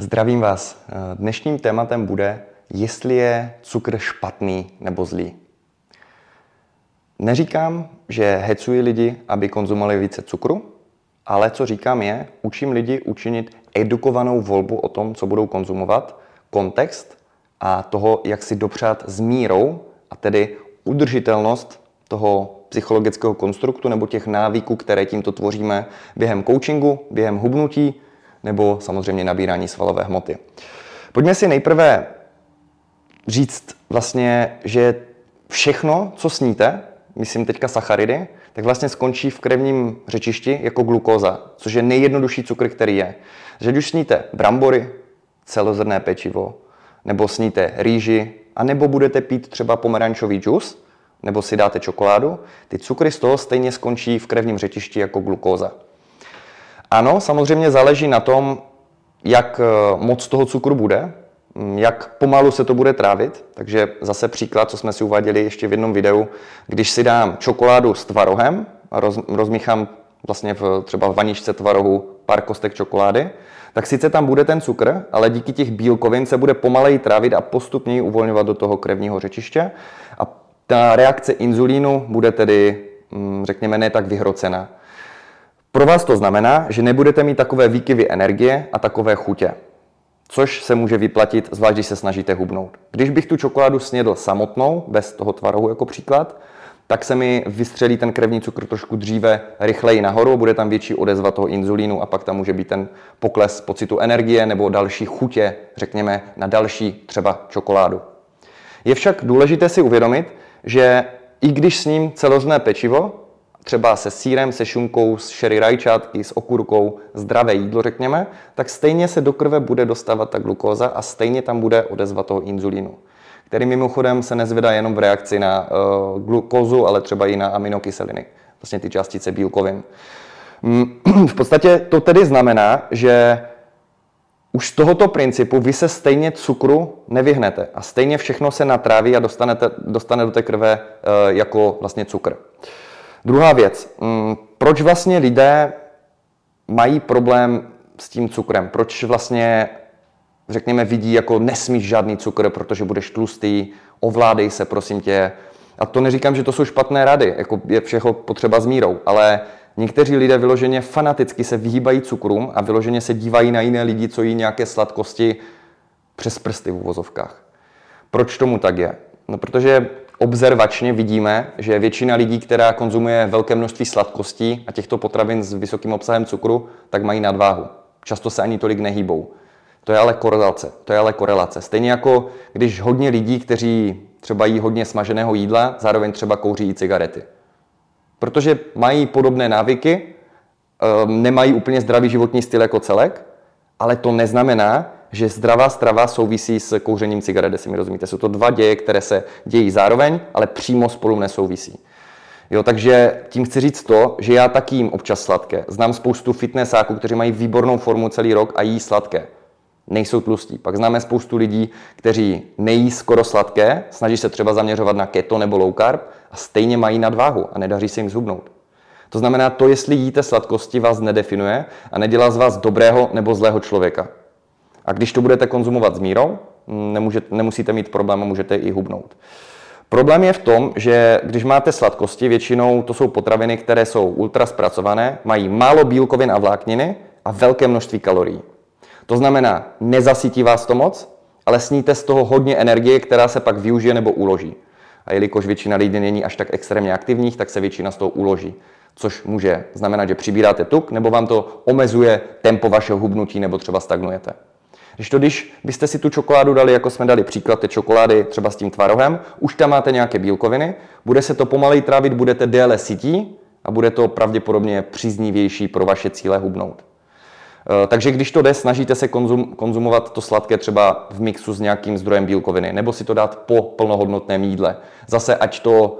Zdravím vás. Dnešním tématem bude, jestli je cukr špatný nebo zlý. Neříkám, že hecuji lidi, aby konzumovali více cukru, ale co říkám je, učím lidi učinit edukovanou volbu o tom, co budou konzumovat, kontext a toho, jak si dopřát s mírou, a tedy udržitelnost toho psychologického konstruktu nebo těch návyků, které tímto tvoříme během coachingu, během hubnutí nebo samozřejmě nabírání svalové hmoty. Pojďme si nejprve říct vlastně, že všechno, co sníte, myslím teďka sacharidy, tak vlastně skončí v krevním řečišti jako glukóza, což je nejjednodušší cukr, který je. Že už sníte brambory, celozrné pečivo, nebo sníte rýži, a nebo budete pít třeba pomerančový džus, nebo si dáte čokoládu, ty cukry z toho stejně skončí v krevním řetišti jako glukóza. Ano, samozřejmě záleží na tom, jak eh, moc toho cukru bude, mm, jak pomalu se to bude trávit. Takže zase příklad, co jsme si uváděli ještě v jednom videu, když si dám čokoládu s tvarohem roz, rozmíchám vlastně v, třeba v vaničce tvarohu pár kostek čokolády, tak sice tam bude ten cukr, ale díky těch bílkovin se bude pomaleji trávit a postupně uvolňovat do toho krevního řečiště a ta reakce inzulínu bude tedy, mm, řekněme, ne tak vyhrocená. Pro vás to znamená, že nebudete mít takové výkyvy energie a takové chutě, což se může vyplatit, zvlášť když se snažíte hubnout. Když bych tu čokoládu snědl samotnou, bez toho tvarohu jako příklad, tak se mi vystřelí ten krevní cukr trošku dříve, rychleji nahoru, bude tam větší odezva toho inzulínu a pak tam může být ten pokles pocitu energie nebo další chutě, řekněme, na další třeba čokoládu. Je však důležité si uvědomit, že i když s ním celozné pečivo, třeba se sírem, se šunkou, s šery rajčátky, s okurkou, zdravé jídlo, řekněme, tak stejně se do krve bude dostávat ta glukóza a stejně tam bude odezva toho inzulínu, který mimochodem se nezvedá jenom v reakci na uh, glukózu, ale třeba i na aminokyseliny, vlastně ty částice bílkovin. Mm, v podstatě to tedy znamená, že už z tohoto principu vy se stejně cukru nevyhnete a stejně všechno se natráví a dostanete, dostane do té krve uh, jako vlastně cukr. Druhá věc. Mm, proč vlastně lidé mají problém s tím cukrem? Proč vlastně, řekněme, vidí jako nesmíš žádný cukr, protože budeš tlustý, ovládej se, prosím tě. A to neříkám, že to jsou špatné rady, jako je všeho potřeba s mírou, ale někteří lidé vyloženě fanaticky se vyhýbají cukrům a vyloženě se dívají na jiné lidi, co jí nějaké sladkosti přes prsty v uvozovkách. Proč tomu tak je? No, protože observačně vidíme, že většina lidí, která konzumuje velké množství sladkostí a těchto potravin s vysokým obsahem cukru, tak mají nadváhu. Často se ani tolik nehýbou. To je ale korelace. To je ale korelace. Stejně jako když hodně lidí, kteří třeba jí hodně smaženého jídla, zároveň třeba kouří i cigarety. Protože mají podobné návyky, ehm, nemají úplně zdravý životní styl jako celek, ale to neznamená, že zdravá strava souvisí s kouřením cigaret, jestli mi rozumíte. Jsou to dva děje, které se dějí zároveň, ale přímo spolu nesouvisí. Jo, takže tím chci říct to, že já taky jím občas sladké. Znám spoustu fitnessáků, kteří mají výbornou formu celý rok a jí sladké. Nejsou tlustí. Pak známe spoustu lidí, kteří nejí skoro sladké, snaží se třeba zaměřovat na keto nebo low carb a stejně mají nadváhu a nedaří se jim zhubnout. To znamená, to, jestli jíte sladkosti, vás nedefinuje a nedělá z vás dobrého nebo zlého člověka. A když to budete konzumovat s mírou, nemůžete, nemusíte mít problém a můžete i hubnout. Problém je v tom, že když máte sladkosti, většinou to jsou potraviny, které jsou ultra zpracované, mají málo bílkovin a vlákniny a velké množství kalorií. To znamená, nezasytí vás to moc, ale sníte z toho hodně energie, která se pak využije nebo uloží. A jelikož většina lidí není až tak extrémně aktivních, tak se většina z toho uloží. Což může znamenat, že přibíráte tuk, nebo vám to omezuje tempo vašeho hubnutí, nebo třeba stagnujete. Když to, když byste si tu čokoládu dali, jako jsme dali příklad té čokolády třeba s tím tvarohem, už tam máte nějaké bílkoviny, bude se to pomalej trávit, budete déle sytí a bude to pravděpodobně příznivější pro vaše cíle hubnout. Eh, takže když to jde, snažíte se konzum, konzumovat to sladké třeba v mixu s nějakým zdrojem bílkoviny, nebo si to dát po plnohodnotném jídle. Zase, ať, to,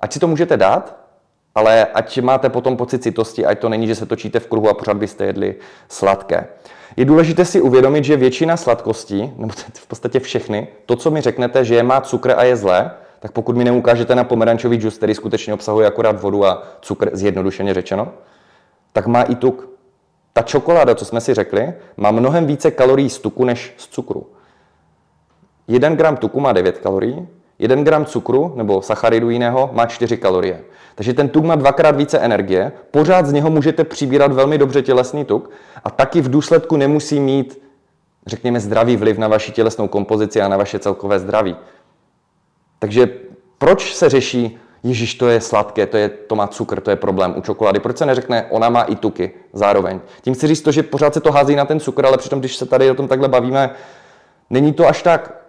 ať si to můžete dát, ale ať máte potom pocit citosti, ať to není, že se točíte v kruhu a pořád byste jedli sladké. Je důležité si uvědomit, že většina sladkostí, nebo v podstatě všechny, to, co mi řeknete, že je má cukr a je zlé, tak pokud mi neukážete na pomerančový džus, který skutečně obsahuje akorát vodu a cukr, zjednodušeně řečeno, tak má i tuk. Ta čokoláda, co jsme si řekli, má mnohem více kalorií z tuku než z cukru. 1 gram tuku má 9 kalorií, 1 gram cukru nebo sacharidu jiného má 4 kalorie. Takže ten tuk má dvakrát více energie, pořád z něho můžete přibírat velmi dobře tělesný tuk a taky v důsledku nemusí mít, řekněme, zdravý vliv na vaši tělesnou kompozici a na vaše celkové zdraví. Takže proč se řeší, Ježíš, to je sladké, to, je, to má cukr, to je problém u čokolády. Proč se neřekne, ona má i tuky zároveň? Tím chci říct to, že pořád se to hází na ten cukr, ale přitom, když se tady o tom takhle bavíme, není to až tak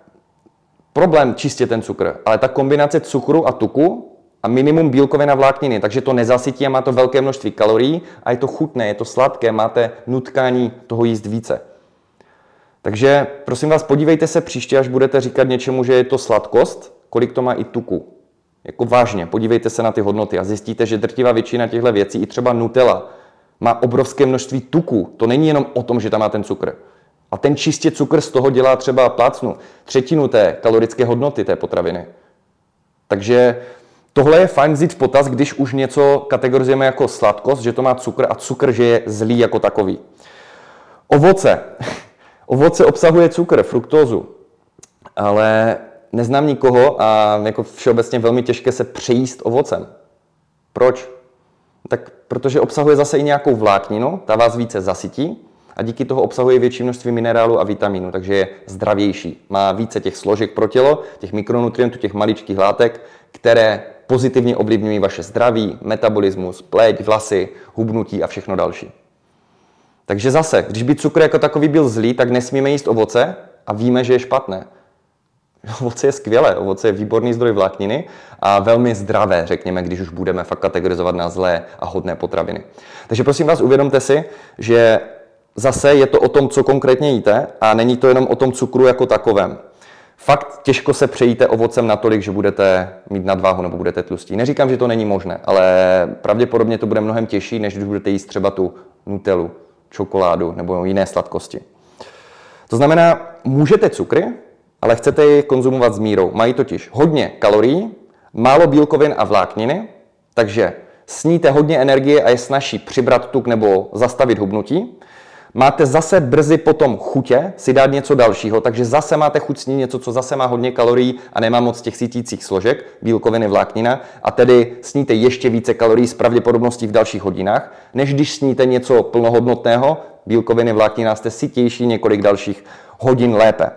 problém čistě ten cukr, ale ta kombinace cukru a tuku a minimum bílkovin a vlákniny, takže to nezasytí a má to velké množství kalorií a je to chutné, je to sladké, máte nutkání toho jíst více. Takže prosím vás, podívejte se příště, až budete říkat něčemu, že je to sladkost, kolik to má i tuku. Jako vážně, podívejte se na ty hodnoty a zjistíte, že drtivá většina těchto věcí, i třeba Nutella, má obrovské množství tuku. To není jenom o tom, že tam má ten cukr. A ten čistě cukr z toho dělá třeba plácnu třetinu té kalorické hodnoty té potraviny. Takže tohle je fajn vzít v potaz, když už něco kategorizujeme jako sladkost, že to má cukr a cukr, že je zlý jako takový. Ovoce. Ovoce obsahuje cukr, fruktózu, ale neznám nikoho a jako všeobecně velmi těžké se přejíst ovocem. Proč? Tak protože obsahuje zase i nějakou vlákninu, ta vás více zasytí a díky toho obsahuje větší množství minerálu a vitamínu, takže je zdravější. Má více těch složek pro tělo, těch mikronutrientů, těch maličkých látek, které pozitivně ovlivňují vaše zdraví, metabolismus, pleť, vlasy, hubnutí a všechno další. Takže zase, když by cukr jako takový byl zlý, tak nesmíme jíst ovoce a víme, že je špatné. Ovoce je skvělé, ovoce je výborný zdroj vlákniny a velmi zdravé, řekněme, když už budeme fakt kategorizovat na zlé a hodné potraviny. Takže prosím vás, uvědomte si, že zase je to o tom, co konkrétně jíte a není to jenom o tom cukru jako takovém. Fakt těžko se přejíte ovocem natolik, že budete mít nadváhu nebo budete tlustí. Neříkám, že to není možné, ale pravděpodobně to bude mnohem těžší, než když budete jíst třeba tu nutelu, čokoládu nebo jiné sladkosti. To znamená, můžete cukry, ale chcete ji konzumovat s mírou. Mají totiž hodně kalorií, málo bílkovin a vlákniny, takže sníte hodně energie a je snaží přibrat tuk nebo zastavit hubnutí. Máte zase brzy potom chutě si dát něco dalšího, takže zase máte chuť snít něco, co zase má hodně kalorií a nemá moc těch sítících složek, bílkoviny, vláknina, a tedy sníte ještě více kalorií s pravděpodobností v dalších hodinách, než když sníte něco plnohodnotného, bílkoviny, vláknina, jste sytější několik dalších hodin lépe.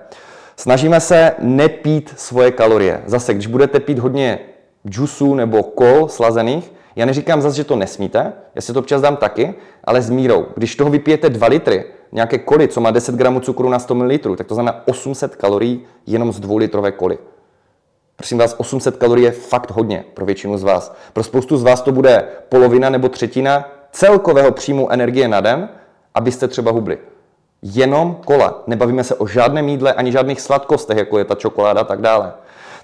Snažíme se nepít svoje kalorie. Zase, když budete pít hodně džusů nebo kol slazených, já neříkám zase, že to nesmíte, já si to občas dám taky, ale s mírou. Když toho vypijete 2 litry, nějaké koly, co má 10 gramů cukru na 100 ml, tak to znamená 800 kalorií jenom z 2 litrové koly. Prosím vás, 800 kalorií je fakt hodně pro většinu z vás. Pro spoustu z vás to bude polovina nebo třetina celkového příjmu energie na den, abyste třeba hubli jenom kola. Nebavíme se o žádném jídle ani žádných sladkostech, jako je ta čokoláda a tak dále.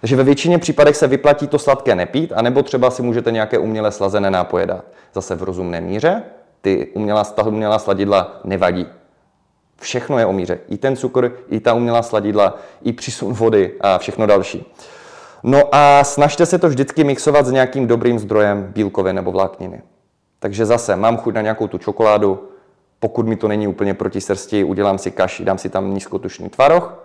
Takže ve většině případech se vyplatí to sladké nepít, anebo třeba si můžete nějaké uměle slazené nápoje dát. Zase v rozumné míře, ty umělá, ta umělá sladidla nevadí. Všechno je o míře. I ten cukr, i ta umělá sladidla, i přísun vody a všechno další. No a snažte se to vždycky mixovat s nějakým dobrým zdrojem bílkovin nebo vlákniny. Takže zase mám chuť na nějakou tu čokoládu, pokud mi to není úplně proti srsti, udělám si kaši, dám si tam nízkotučný tvaroh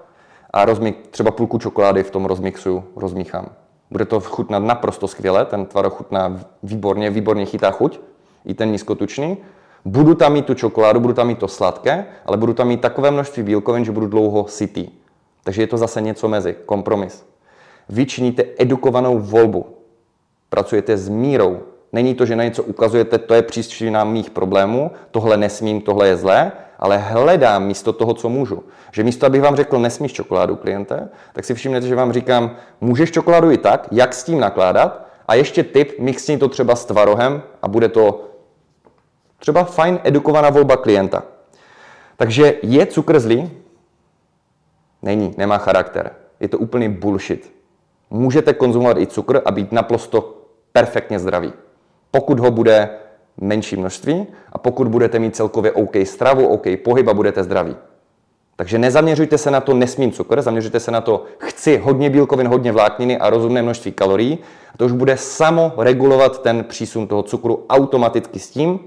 a rozmík, třeba půlku čokolády v tom rozmixu, rozmíchám. Bude to chutnat naprosto skvěle, ten tvaroh chutná výborně, výborně chytá chuť, i ten nízkotučný. Budu tam mít tu čokoládu, budu tam mít to sladké, ale budu tam mít takové množství bílkovin, že budu dlouho sytý. Takže je to zase něco mezi, kompromis. Vy činíte edukovanou volbu. Pracujete s mírou, Není to, že na něco ukazujete, to je příčina mých problémů, tohle nesmím, tohle je zlé, ale hledám místo toho, co můžu. Že místo, abych vám řekl, nesmíš čokoládu kliente, tak si všimnete, že vám říkám, můžeš čokoládu i tak, jak s tím nakládat, a ještě tip, mixni to třeba s tvarohem a bude to třeba fajn edukovaná volba klienta. Takže je cukr zlý? Není, nemá charakter. Je to úplný bullshit. Můžete konzumovat i cukr a být naprosto perfektně zdravý pokud ho bude menší množství a pokud budete mít celkově OK stravu, OK pohyb a budete zdraví. Takže nezaměřujte se na to nesmím cukr, zaměřujte se na to chci hodně bílkovin, hodně vlákniny a rozumné množství kalorií. A to už bude samo regulovat ten přísun toho cukru automaticky s tím,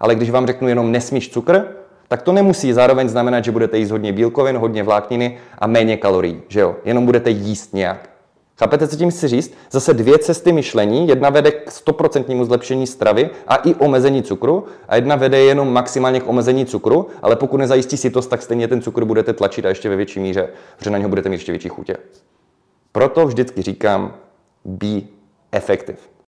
Ale když vám řeknu jenom nesmíš cukr, tak to nemusí zároveň znamenat, že budete jíst hodně bílkovin, hodně vlákniny a méně kalorií, že jo? Jenom budete jíst nějak. Chápete, co tím chci říct? Zase dvě cesty myšlení. Jedna vede k 100% zlepšení stravy a i omezení cukru, a jedna vede jenom maximálně k omezení cukru, ale pokud nezajistí sitost, tak stejně ten cukr budete tlačit a ještě ve větší míře, protože na něho budete mít ještě větší chutě. Proto vždycky říkám, be effective.